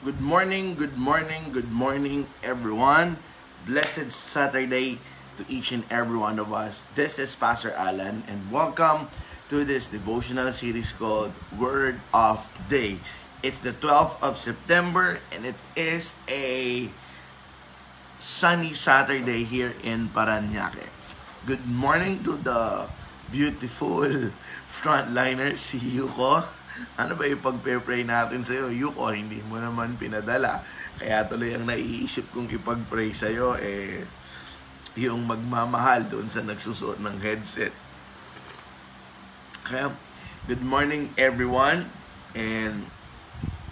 Good morning, good morning, good morning, everyone. Blessed Saturday to each and every one of us. This is Pastor Alan, and welcome to this devotional series called Word of the Day. It's the 12th of September, and it is a sunny Saturday here in Paranaque. Good morning to the beautiful frontliner, si Yuko. Ano ba yung pagpe-pray natin sa'yo? Yuko, hindi mo naman pinadala. Kaya tuloy ang naiisip kong ipag-pray sa'yo, eh, yung magmamahal doon sa nagsusuot ng headset. Kaya, good morning everyone. And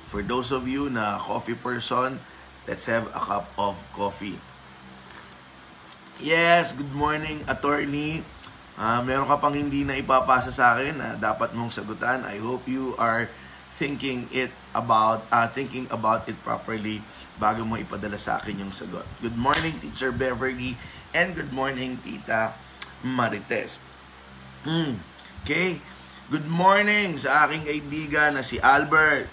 for those of you na coffee person, let's have a cup of coffee. Yes, good morning, attorney. Uh, meron ka pang hindi na ipapasa sa akin na dapat mong sagutan. I hope you are thinking it about uh, thinking about it properly bago mo ipadala sa akin yung sagot. Good morning, Teacher Beverly, and good morning, Tita Marites. Mm. Okay, good morning sa aking kaibigan na si Albert.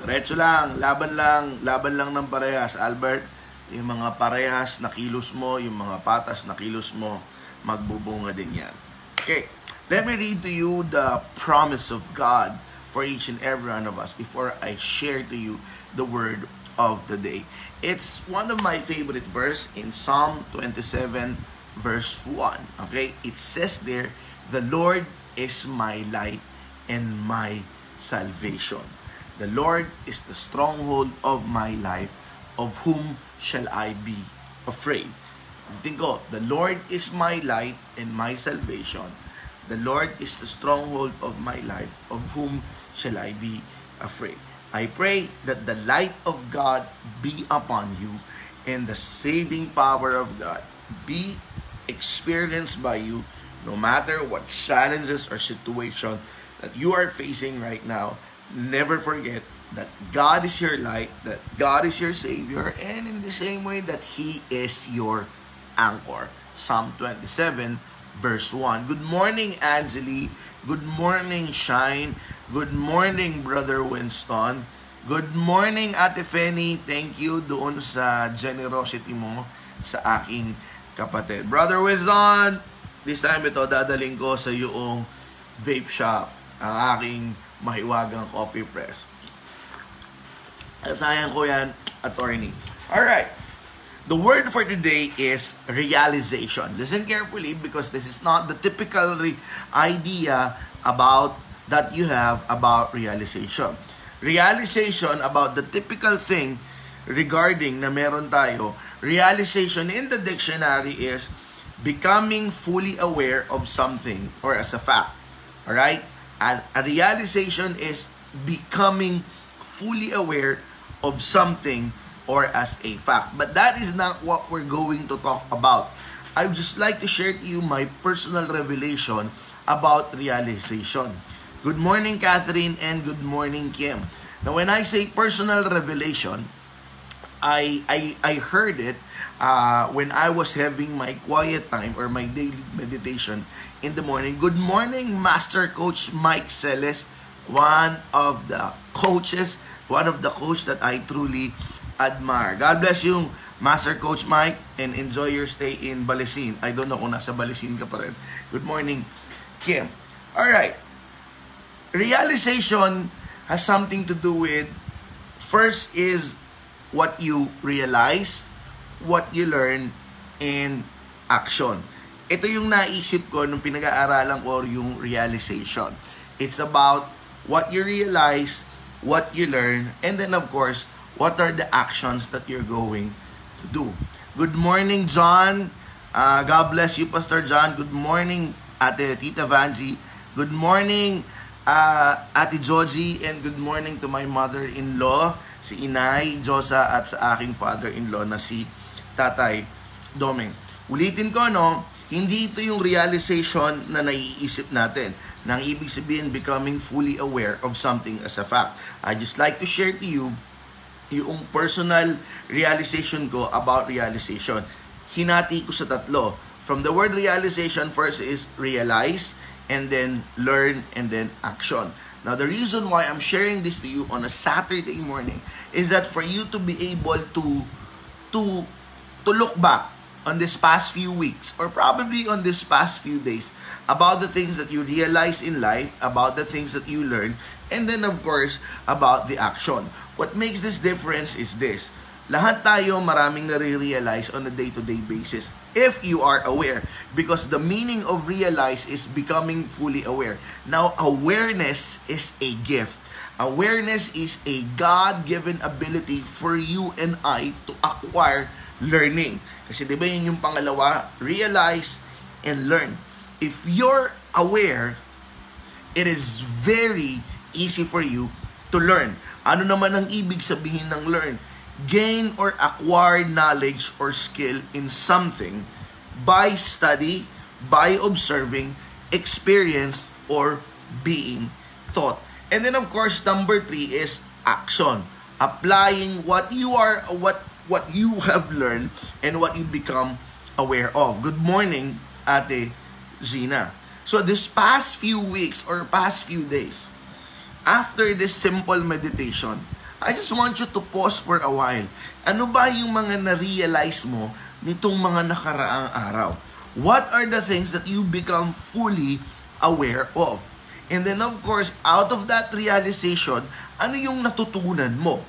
Diretso lang, laban lang, laban lang ng parehas, Albert. Yung mga parehas na kilos mo, yung mga patas na kilos mo, magbubunga din yan. Okay, let me read to you the promise of God for each and every one of us before I share to you the word of the day. It's one of my favorite verse in Psalm 27 verse 1. Okay, it says there, the Lord is my light and my salvation. The Lord is the stronghold of my life, of whom shall I be afraid? Think ko, the Lord is my light and my salvation. The Lord is the stronghold of my life, of whom shall I be afraid? I pray that the light of God be upon you and the saving power of God be experienced by you no matter what challenges or situation that you are facing right now. Never forget that God is your light, that God is your Savior, and in the same way that He is your anchor. Psalm 27, verse 1. Good morning, Anjali. Good morning, Shine. Good morning, Brother Winston. Good morning, Ate Fenny. Thank you doon sa generosity mo sa aking kapatid. Brother Winston, this time ito dadaling ko sa iyong vape shop, ang aking mahiwagang coffee press. Sayang ko yan, attorney. Alright. The word for today is realization. Listen carefully because this is not the typical re- idea about that you have about realization. Realization about the typical thing regarding na meron tayo, realization in the dictionary is becoming fully aware of something or as a fact. Alright? And a realization is becoming fully aware of something or as a fact. But that is not what we're going to talk about. I would just like to share to you my personal revelation about realization. Good morning, Catherine, and good morning, Kim. Now, when I say personal revelation, I I, I heard it uh, when I was having my quiet time or my daily meditation in the morning. Good morning, Master Coach Mike Celes, one of the coaches, one of the coach that I truly admire. God bless you, Master Coach Mike, and enjoy your stay in Balisin. I don't know kung nasa Balisin ka pa rin. Good morning, Kim. All right. Realization has something to do with first is what you realize, what you learn, and action. Ito yung naisip ko nung pinag-aaralan ko yung realization. It's about what you realize, what you learn, and then of course, what are the actions that you're going to do. Good morning, John. Uh, God bless you, Pastor John. Good morning, Ate Tita Vanji. Good morning, uh, Ate Joji. And good morning to my mother-in-law, si Inay Josa, at sa aking father-in-law na si Tatay Domeng. Ulitin ko, no? Hindi ito yung realization na naiisip natin. Nang ibig sabihin, becoming fully aware of something as a fact. I just like to share to you yung personal realization ko about realization. Hinati ko sa tatlo. From the word realization, first is realize, and then learn, and then action. Now, the reason why I'm sharing this to you on a Saturday morning is that for you to be able to to to look back on this past few weeks or probably on this past few days about the things that you realize in life, about the things that you learn, and then of course, about the action. What makes this difference is this. Lahat tayo maraming nare-realize on a day-to-day basis if you are aware. Because the meaning of realize is becoming fully aware. Now, awareness is a gift. Awareness is a God-given ability for you and I to acquire learning. Kasi di ba yun yung pangalawa? Realize and learn. If you're aware, it is very easy for you to learn. Ano naman ang ibig sabihin ng learn? gain or acquire knowledge or skill in something by study, by observing, experience, or being taught. And then of course, number three is action. Applying what you are, what what you have learned and what you become aware of. Good morning, Ate Zina. So this past few weeks or past few days, after this simple meditation, I just want you to pause for a while. Ano ba yung mga na-realize mo nitong mga nakaraang araw? What are the things that you become fully aware of? And then of course, out of that realization, ano yung natutunan mo?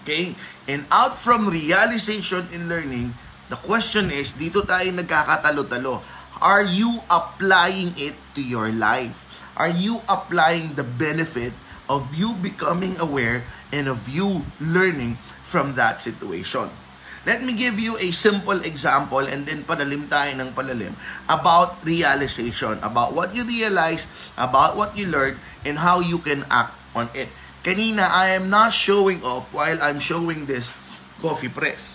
Okay? And out from realization and learning, the question is, dito tayo nagkakatalo-talo. Are you applying it to your life? Are you applying the benefit of you becoming aware and of you learning from that situation. Let me give you a simple example and then palalim tayo ng palalim about realization, about what you realize, about what you learned, and how you can act on it. Kanina, I am not showing off while I'm showing this coffee press.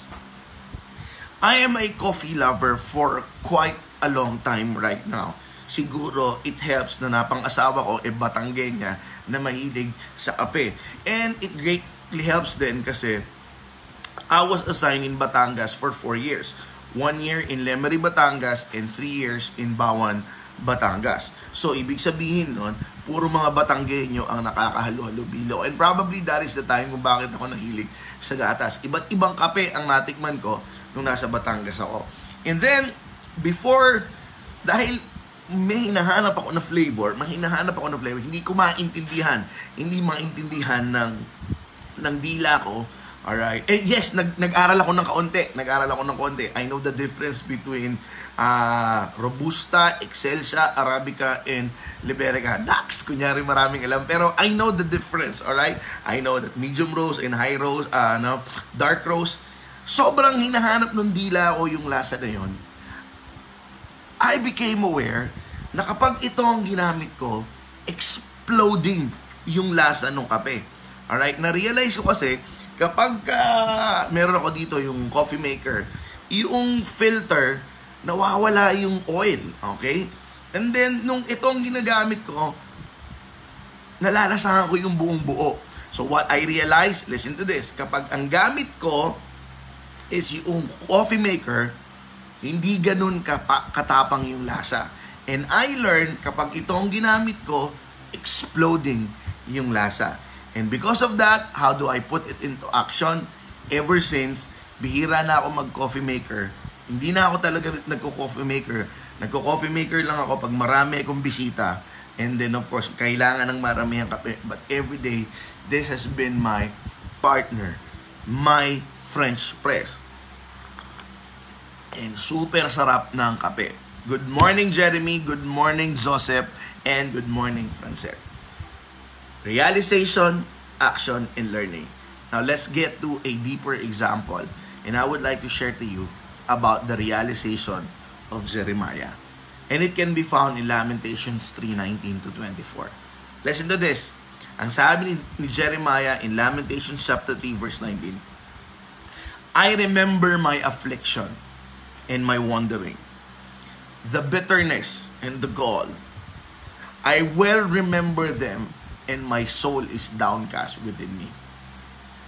I am a coffee lover for quite a long time right now. Siguro, it helps na napang-asawa ko, e Batanggenya, na mahilig sa kape. And it greatly helps din kasi I was assigned in Batangas for 4 years. One year in Lemery, Batangas and 3 years in Bawan, Batangas. So, ibig sabihin nun, puro mga Batanggenyo ang nakakahalo-halo-bilo. And probably that is the time kung bakit ako nahilig sa gatas. Iba't ibang kape ang natikman ko nung nasa Batangas ako. And then, before, dahil may hinahanap ako na flavor, may hinahanap ako na flavor, hindi ko maintindihan, hindi maintindihan ng ng dila ko. Alright. Eh, yes, nag, nag-aral ako ng kaunti. Nag-aral ako ng kaunti. I know the difference between uh, Robusta, Excelsa, Arabica, and Liberica. Nax, kunyari maraming alam. Pero I know the difference, alright? I know that medium roast and high roast, uh, no, dark roast, sobrang hinahanap ng dila ko yung lasa na yon I became aware na kapag ito ang ginamit ko, exploding yung lasa ng kape. Alright? Na-realize ko kasi, kapag uh, meron ako dito yung coffee maker, yung filter, nawawala yung oil. Okay? And then, nung itong ginagamit ko, nalalasahan ko yung buong buo. So what I realized, listen to this, kapag ang gamit ko is yung coffee maker, hindi ganun kapa, katapang yung lasa. And I learned kapag itong ginamit ko, exploding yung lasa. And because of that, how do I put it into action? Ever since, bihira na ako mag-coffee maker. Hindi na ako talaga nagko-coffee maker. Nagko-coffee maker lang ako pag marami akong bisita. And then of course, kailangan ng marami ang kape. But every day, this has been my partner, my French press and super sarap ng kape. Good morning, Jeremy. Good morning, Joseph. And good morning, Francet. Realization, action, and learning. Now, let's get to a deeper example. And I would like to share to you about the realization of Jeremiah. And it can be found in Lamentations 3:19 to 24. Listen to this. Ang sabi ni Jeremiah in Lamentations chapter 3 verse 19, I remember my affliction and my wandering, the bitterness and the gall. I well remember them, and my soul is downcast within me.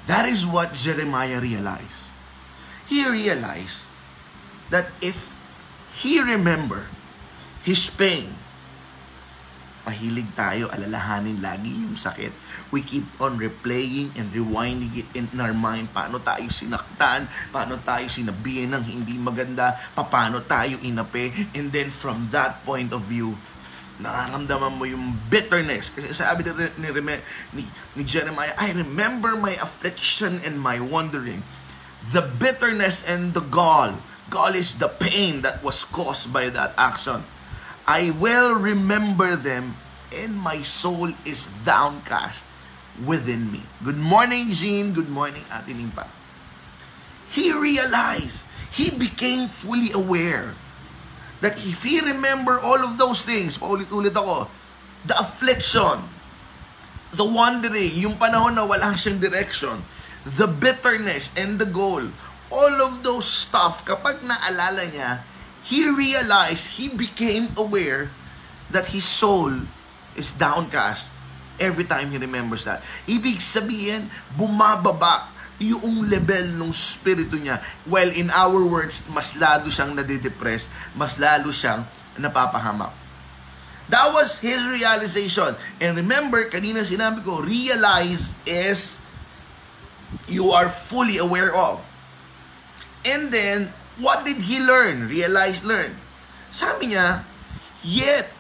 That is what Jeremiah realized. He realized that if he remember his pain, mahilig tayo alalahanin lagi yung sakit. We keep on replaying and rewinding it in our mind. Paano tayo sinaktan? Paano tayo sinabihan ng hindi maganda? Paano tayo inape? And then from that point of view, nararamdaman mo yung bitterness. Kasi sabi ni, ni, ni, ni Jeremiah, I remember my affliction and my wandering. The bitterness and the gall. Gall is the pain that was caused by that action I will remember them and my soul is downcast within me. Good morning, Jean. Good morning, Ate Nimpa. He realized, he became fully aware that if he remember all of those things, paulit-ulit ako, the affliction, the wandering, yung panahon na wala siyang direction, the bitterness and the goal, all of those stuff, kapag naalala niya, he realized, he became aware that his soul is downcast every time he remembers that. Ibig sabihin, bumababa yung level ng spirito niya. Well, in our words, mas lalo siyang nadidepress, mas lalo siyang napapahamak. That was his realization. And remember, kanina sinabi ko, realize is you are fully aware of. And then, What did he learn? Realize, learn. Sabi niya, Yet,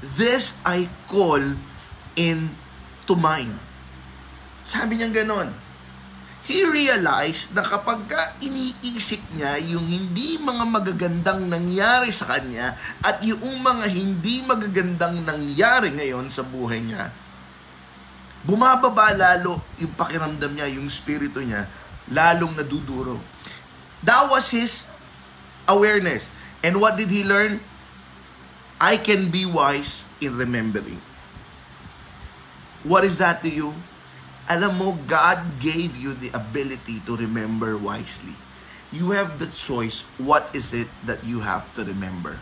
this I call in to mind. Sabi niya ganon. He realized na kapag ka iniisip niya yung hindi mga magagandang nangyari sa kanya at yung mga hindi magagandang nangyari ngayon sa buhay niya, bumababa lalo yung pakiramdam niya, yung spirito niya, lalong naduduro. That was his awareness. And what did he learn? I can be wise in remembering. What is that to you? Alam mo, God gave you the ability to remember wisely. You have the choice. What is it that you have to remember?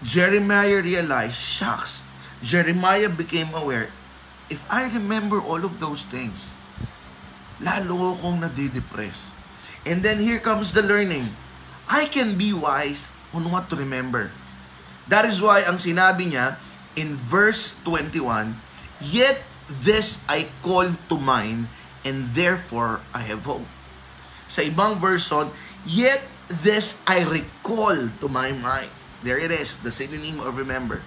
Jeremiah realized, shucks, Jeremiah became aware, if I remember all of those things, lalo akong nadidepress. And then here comes the learning. I can be wise on what to remember. That is why ang sinabi niya in verse 21, Yet this I call to mind, and therefore I have hope. Sa ibang version, Yet this I recall to my mind. There it is, the synonym of remember.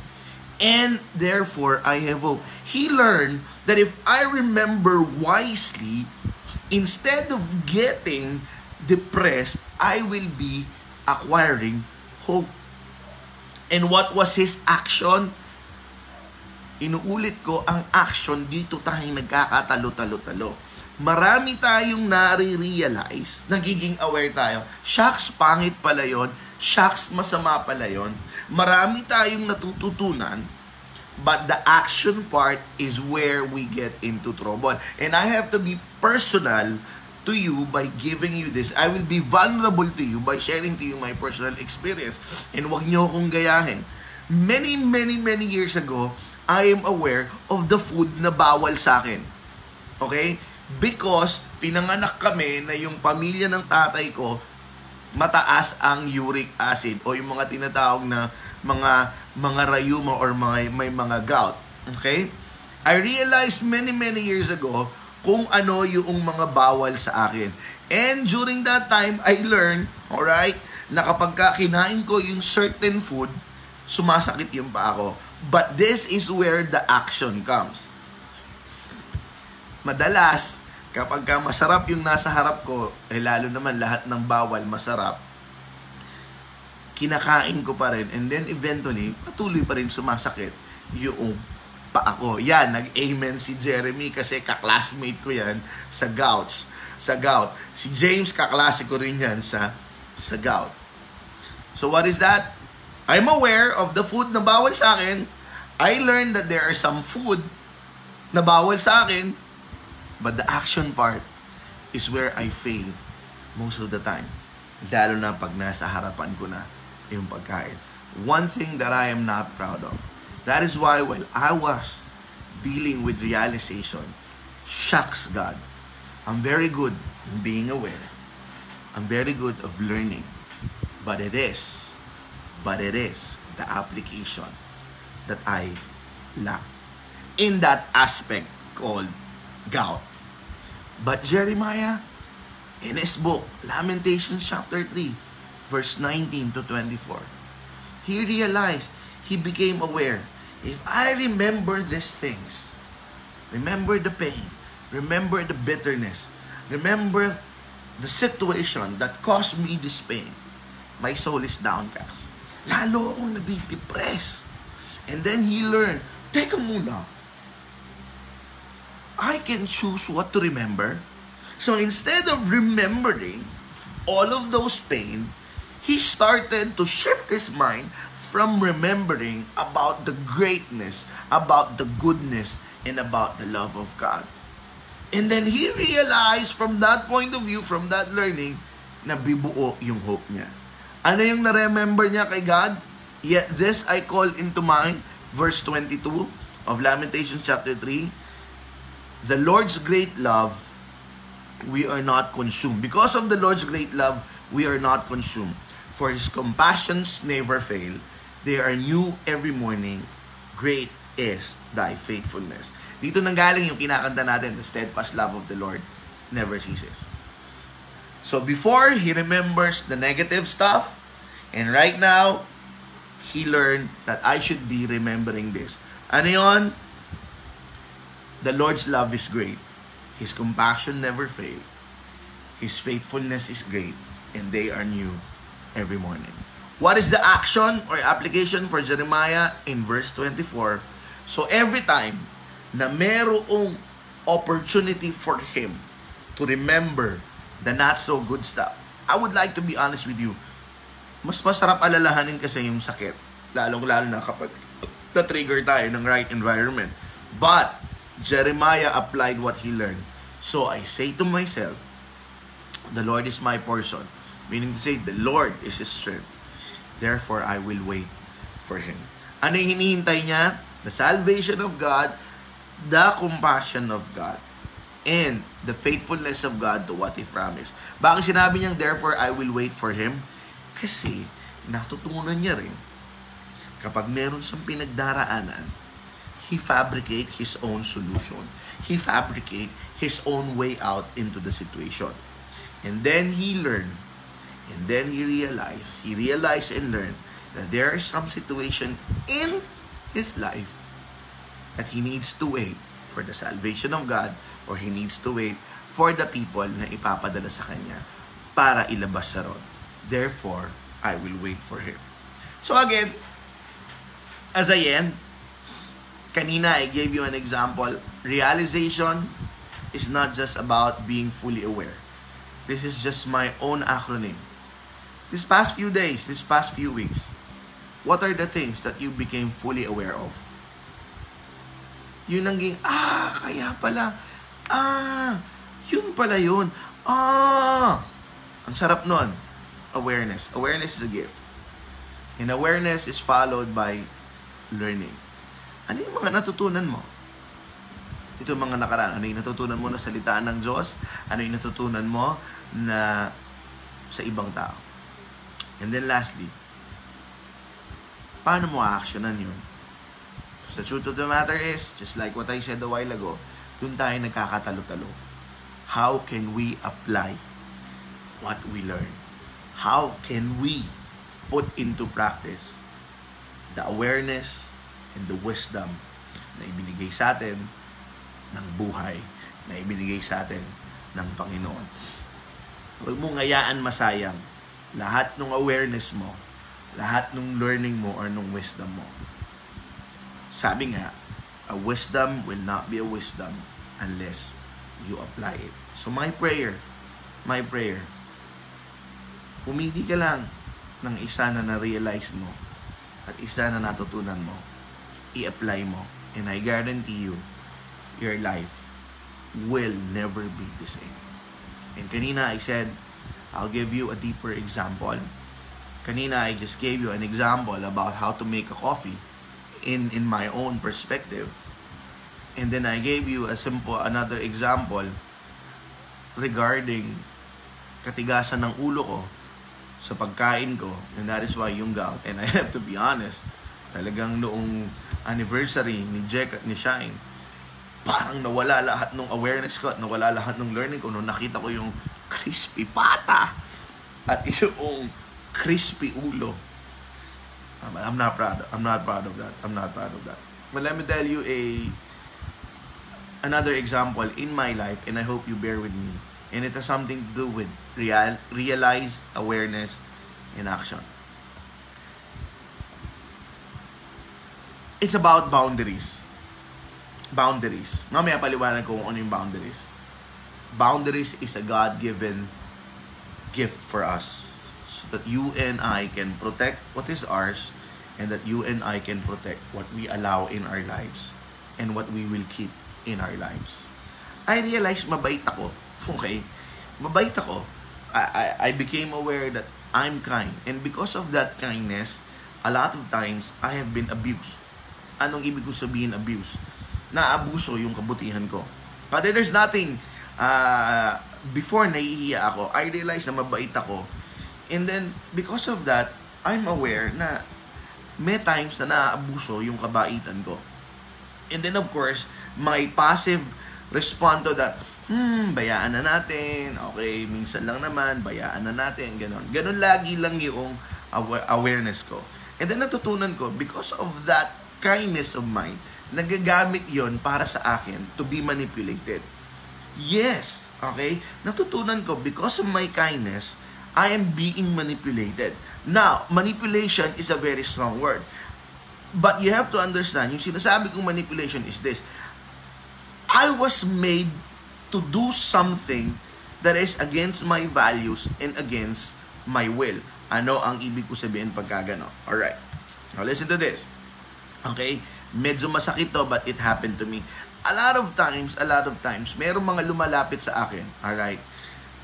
And therefore I have hope. He learned that if I remember wisely, instead of getting depressed, I will be acquiring hope. And what was his action? Inuulit ko, ang action dito tayong nagkakatalo-talo-talo. Marami tayong nare-realize, nagiging aware tayo, shucks, pangit pala yon, shucks, masama pala yon. Marami tayong natututunan, but the action part is where we get into trouble. And I have to be personal to you by giving you this. I will be vulnerable to you by sharing to you my personal experience. And wag niyo akong gayahin. Many, many, many years ago, I am aware of the food na bawal sa akin. Okay? Because pinanganak kami na yung pamilya ng tatay ko mataas ang uric acid o yung mga tinatawag na mga mga rayuma or mga, may mga gout. Okay? I realized many, many years ago kung ano yung mga bawal sa akin. And during that time, I learned, alright, na kapag ka kinain ko yung certain food, sumasakit yung pa ako. But this is where the action comes. Madalas, kapag ka masarap yung nasa harap ko, eh lalo naman lahat ng bawal masarap, kinakain ko pa rin. And then eventually, patuloy pa rin sumasakit yung pa ako. Yan, nag-amen si Jeremy kasi kaklasmate ko yan sa Gouts. Sa Gout. Si James, kaklase ko rin yan sa, sa Gout. So what is that? I'm aware of the food na bawal sa akin. I learned that there are some food na bawal sa akin. But the action part is where I fail most of the time. Lalo na pag nasa harapan ko na yung pagkain. One thing that I am not proud of That is why when I was dealing with realization, shucks God, I'm very good in being aware. I'm very good of learning. But it is, but it is the application that I lack in that aspect called gout. But Jeremiah, in his book, Lamentations chapter 3, verse 19 to 24, he realized, he became aware, if I remember these things, remember the pain, remember the bitterness, remember the situation that caused me this pain, my soul is downcast. Lalo akong nadidepress. And then he learned, teka muna, I can choose what to remember. So instead of remembering all of those pain, he started to shift his mind from remembering about the greatness, about the goodness, and about the love of God. And then he realized from that point of view, from that learning, na bibuo yung hope niya. Ano yung na-remember niya kay God? Yet this I call into mind, verse 22 of Lamentations chapter 3, the Lord's great love, we are not consumed. Because of the Lord's great love, we are not consumed. For His compassions never fail. They are new every morning. Great is thy faithfulness. Dito nanggaling yung kinakanta natin, the steadfast love of the Lord never ceases. So before, he remembers the negative stuff, and right now, he learned that I should be remembering this. Ano yon? The Lord's love is great. His compassion never fail. His faithfulness is great, and they are new every morning. What is the action or application for Jeremiah in verse 24? So every time na merong opportunity for him to remember the not so good stuff. I would like to be honest with you. Mas masarap alalahanin kasi yung sakit. Lalong-lalo na kapag na-trigger tayo ng right environment. But, Jeremiah applied what he learned. So, I say to myself, the Lord is my portion. Meaning to say, the Lord is his strength. Therefore, I will wait for him. Ano yung hinihintay niya? The salvation of God the compassion of God and the faithfulness of God to what He promised. Bakit sinabi niyang, therefore, I will wait for Him? Kasi, natutunan niya rin, kapag meron siyang pinagdaraanan, He fabricate His own solution. He fabricate His own way out into the situation. And then He learned, and then He realized, He realized and learned that there are some situation in His life that he needs to wait for the salvation of God or he needs to wait for the people na ipapadala sa kanya para ilabas sa ron. Therefore, I will wait for him. So again, as I end, kanina I gave you an example. Realization is not just about being fully aware. This is just my own acronym. This past few days, this past few weeks, what are the things that you became fully aware of? Yun naging, ah, kaya pala, ah, yun pala yun. Ah, ang sarap nun. Awareness. Awareness is a gift. And awareness is followed by learning. Ano yung mga natutunan mo? Ito mga nakaraan. Ano yung natutunan mo na salitaan ng Diyos? Ano yung natutunan mo na sa ibang tao? And then lastly, paano mo a-actionan yun? So the truth of the matter is, just like what I said a while ago, dun tayo nagkakatalo-talo. How can we apply what we learn? How can we put into practice the awareness and the wisdom na ibinigay sa atin ng buhay, na ibinigay sa atin ng Panginoon. Huwag mong ngayaan masayang lahat ng awareness mo, lahat ng learning mo or ng wisdom mo sabi nga, a wisdom will not be a wisdom unless you apply it. So my prayer, my prayer, pumili ka lang ng isa na na-realize mo at isa na natutunan mo, i-apply mo, and I guarantee you, your life will never be the same. And kanina I said, I'll give you a deeper example. Kanina I just gave you an example about how to make a coffee in in my own perspective. And then I gave you a simple another example regarding katigasan ng ulo ko sa pagkain ko and that is why yung gout and I have to be honest talagang noong anniversary ni Jack at ni Shine, parang nawala lahat ng awareness ko at nawala lahat ng learning ko nung nakita ko yung crispy pata at yung crispy ulo. I'm not proud. I'm not proud of that. I'm not proud of that. But let me tell you a another example in my life, and I hope you bear with me. And it has something to do with real, realize, awareness, and action. It's about boundaries. Boundaries. Mamaya paliwanag ko kung ano yung boundaries. Boundaries is a God-given gift for us so that you and I can protect what is ours and that you and I can protect what we allow in our lives and what we will keep in our lives. I realized mabait ako. Okay? Mabait ako. I, I, I became aware that I'm kind. And because of that kindness, a lot of times, I have been abused. Anong ibig ko sabihin abuse? Naabuso yung kabutihan ko. But there's nothing, uh, before nahihiya ako, I realized na mabait ako. And then, because of that, I'm aware na may times na naaabuso yung kabaitan ko. And then, of course, my passive respond to that, hmm, bayaan na natin, okay, minsan lang naman, bayaan na natin, ganon. Ganon lagi lang yung awareness ko. And then natutunan ko, because of that kindness of mine, nagagamit yon para sa akin to be manipulated. Yes, okay? Natutunan ko, because of my kindness, I am being manipulated. Now, manipulation is a very strong word. But you have to understand, yung sinasabi kong manipulation is this. I was made to do something that is against my values and against my will. Ano ang ibig ko sabihin pagka gano? Alright. Now listen to this. Okay? Medyo masakit to but it happened to me. A lot of times, a lot of times, merong mga lumalapit sa akin. Alright?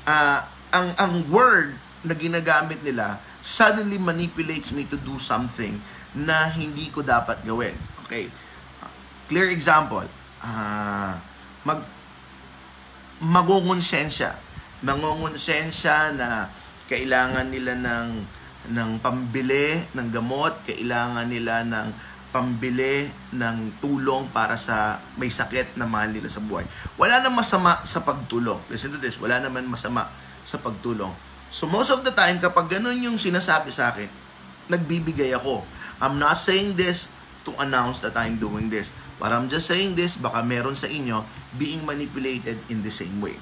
Uh, ang, ang word na ginagamit nila suddenly manipulates me to do something na hindi ko dapat gawin. Okay. Clear example. Uh, mag magungonsensya. Mangungonsensya na kailangan nila ng ng pambili ng gamot, kailangan nila ng pambili ng tulong para sa may sakit na mahal nila sa buhay. Wala nang masama sa pagtulong. Listen to this, wala naman masama sa pagtulong. So most of the time, kapag ganun yung sinasabi sa akin, nagbibigay ako. I'm not saying this to announce that I'm doing this. But I'm just saying this, baka meron sa inyo being manipulated in the same way.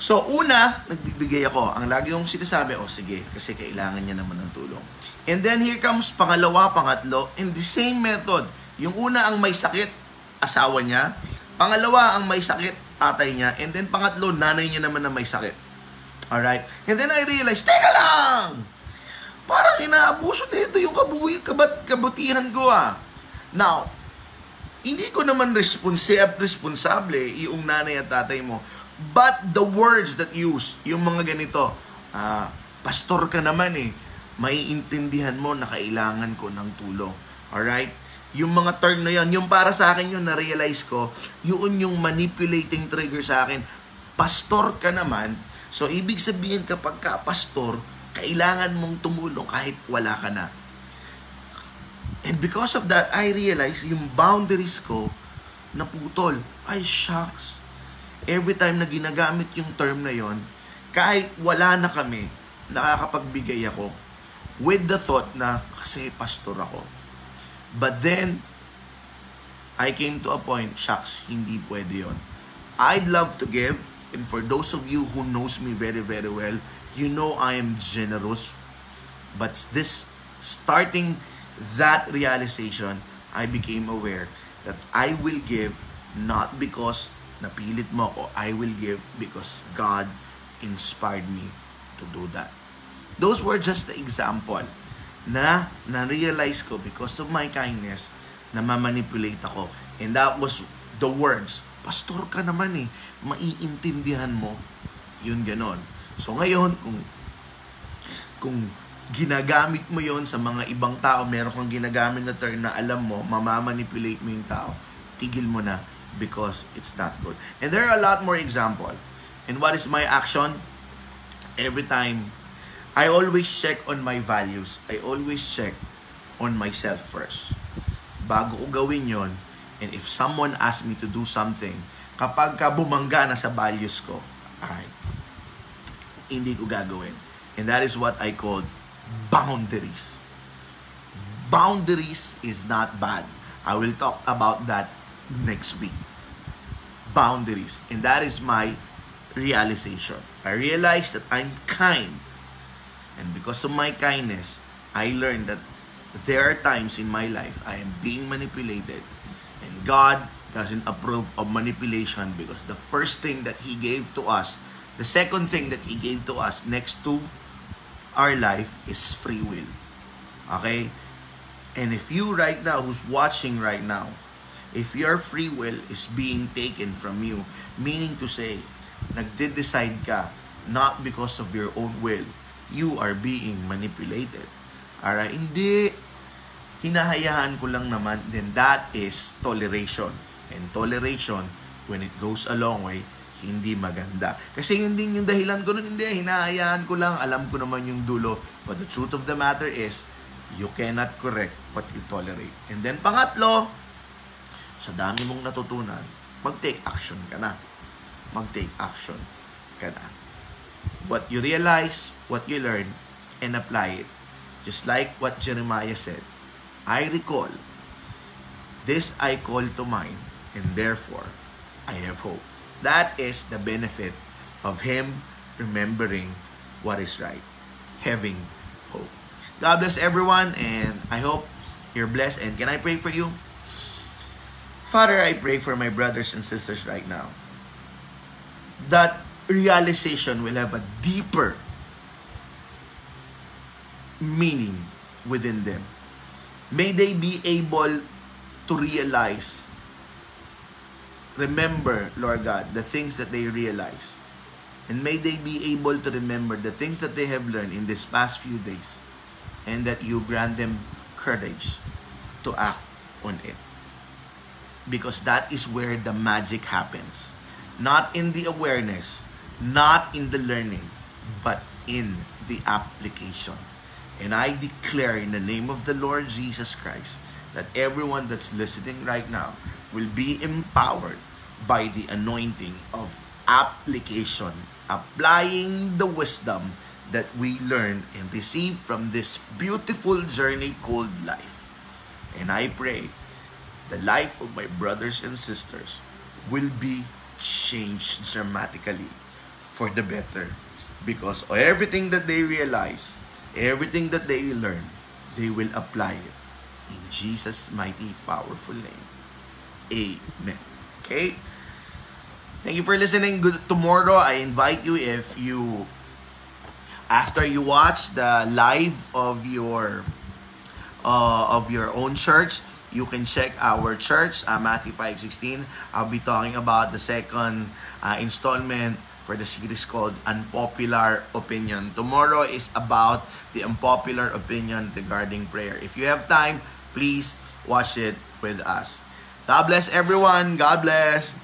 So, una, nagbibigay ako. Ang lagi yung sinasabi, oh sige, kasi kailangan niya naman ng tulong. And then here comes pangalawa, pangatlo, in the same method. Yung una ang may sakit, asawa niya. Pangalawa ang may sakit, tatay niya. And then pangatlo, nanay niya naman na may sakit. Alright? And then I realized, teka lang! Parang inaabuso nito yung kabuhi, kabat, kabutihan ko ah. Now, hindi ko naman responsab responsable yung nanay at tatay mo. But the words that use, yung mga ganito, ah, pastor ka naman eh, maiintindihan mo na kailangan ko ng tulong. Alright? Yung mga term na yon, yung para sa akin yun, na-realize ko, yun yung manipulating trigger sa akin. Pastor ka naman, so ibig sabihin kapag ka pastor, kailangan mong tumulong kahit wala ka na. And because of that, I realized yung boundaries ko naputol. Ay, shucks. Every time na ginagamit yung term na yon, kahit wala na kami, nakakapagbigay ako with the thought na kasi pastor ako. But then, I came to a point, shucks, hindi pwede yon. I'd love to give, and for those of you who knows me very, very well, you know I am generous. But this, starting that realization, I became aware that I will give not because napilit mo ako. I will give because God inspired me to do that. Those were just the example na na-realize ko because of my kindness na mamanipulate ako. And that was the words. Pastor ka naman eh. Maiintindihan mo. Yun ganon. So ngayon, kung kung ginagamit mo yon sa mga ibang tao, meron kang ginagamit na term na alam mo, mamamanipulate mo yung tao, tigil mo na because it's not good. And there are a lot more example. And what is my action? Every time, I always check on my values. I always check on myself first. bago ko gawin yon and if someone asks me to do something, kapag ka bumangga na sa values ko, ay, hindi ko gagawin. And that is what I call boundaries. Boundaries is not bad. I will talk about that next week. Boundaries. And that is my realization. I realized that I'm kind. And because of my kindness, I learned that there are times in my life I am being manipulated. And God doesn't approve of manipulation because the first thing that He gave to us, the second thing that He gave to us next to our life is free will. Okay? And if you right now, who's watching right now, if your free will is being taken from you, meaning to say, nagde-decide ka not because of your own will, you are being manipulated. Alright? Hindi. Hinahayaan ko lang naman, then that is toleration. And toleration, when it goes a long way, hindi maganda. Kasi yun din yung dahilan ko nun, hindi, hinahayaan ko lang, alam ko naman yung dulo. But the truth of the matter is, you cannot correct what you tolerate. And then pangatlo, sa dami mong natutunan, mag-take action ka na. Mag-take action ka na. What you realize, what you learn, and apply it. Just like what Jeremiah said, I recall, this I call to mind, and therefore I have hope. That is the benefit of him remembering what is right, having hope. God bless everyone, and I hope you're blessed. And can I pray for you? Father, I pray for my brothers and sisters right now that realization will have a deeper meaning within them. May they be able to realize, remember, Lord God, the things that they realize. And may they be able to remember the things that they have learned in these past few days. And that you grant them courage to act on it. Because that is where the magic happens. Not in the awareness, not in the learning, but in the application. And I declare in the name of the Lord Jesus Christ that everyone that's listening right now will be empowered by the anointing of application, applying the wisdom that we learn and receive from this beautiful journey called life. And I pray the life of my brothers and sisters will be changed dramatically for the better because everything that they realize Everything that they learn, they will apply it in Jesus' mighty, powerful name. Amen. Okay? Thank you for listening. Good tomorrow. I invite you if you after you watch the live of your uh, of your own church, you can check our church, uh, Matthew 5.16. I'll be talking about the second uh, installment for the series called Unpopular Opinion. Tomorrow is about the unpopular opinion regarding prayer. If you have time, please watch it with us. God bless everyone. God bless.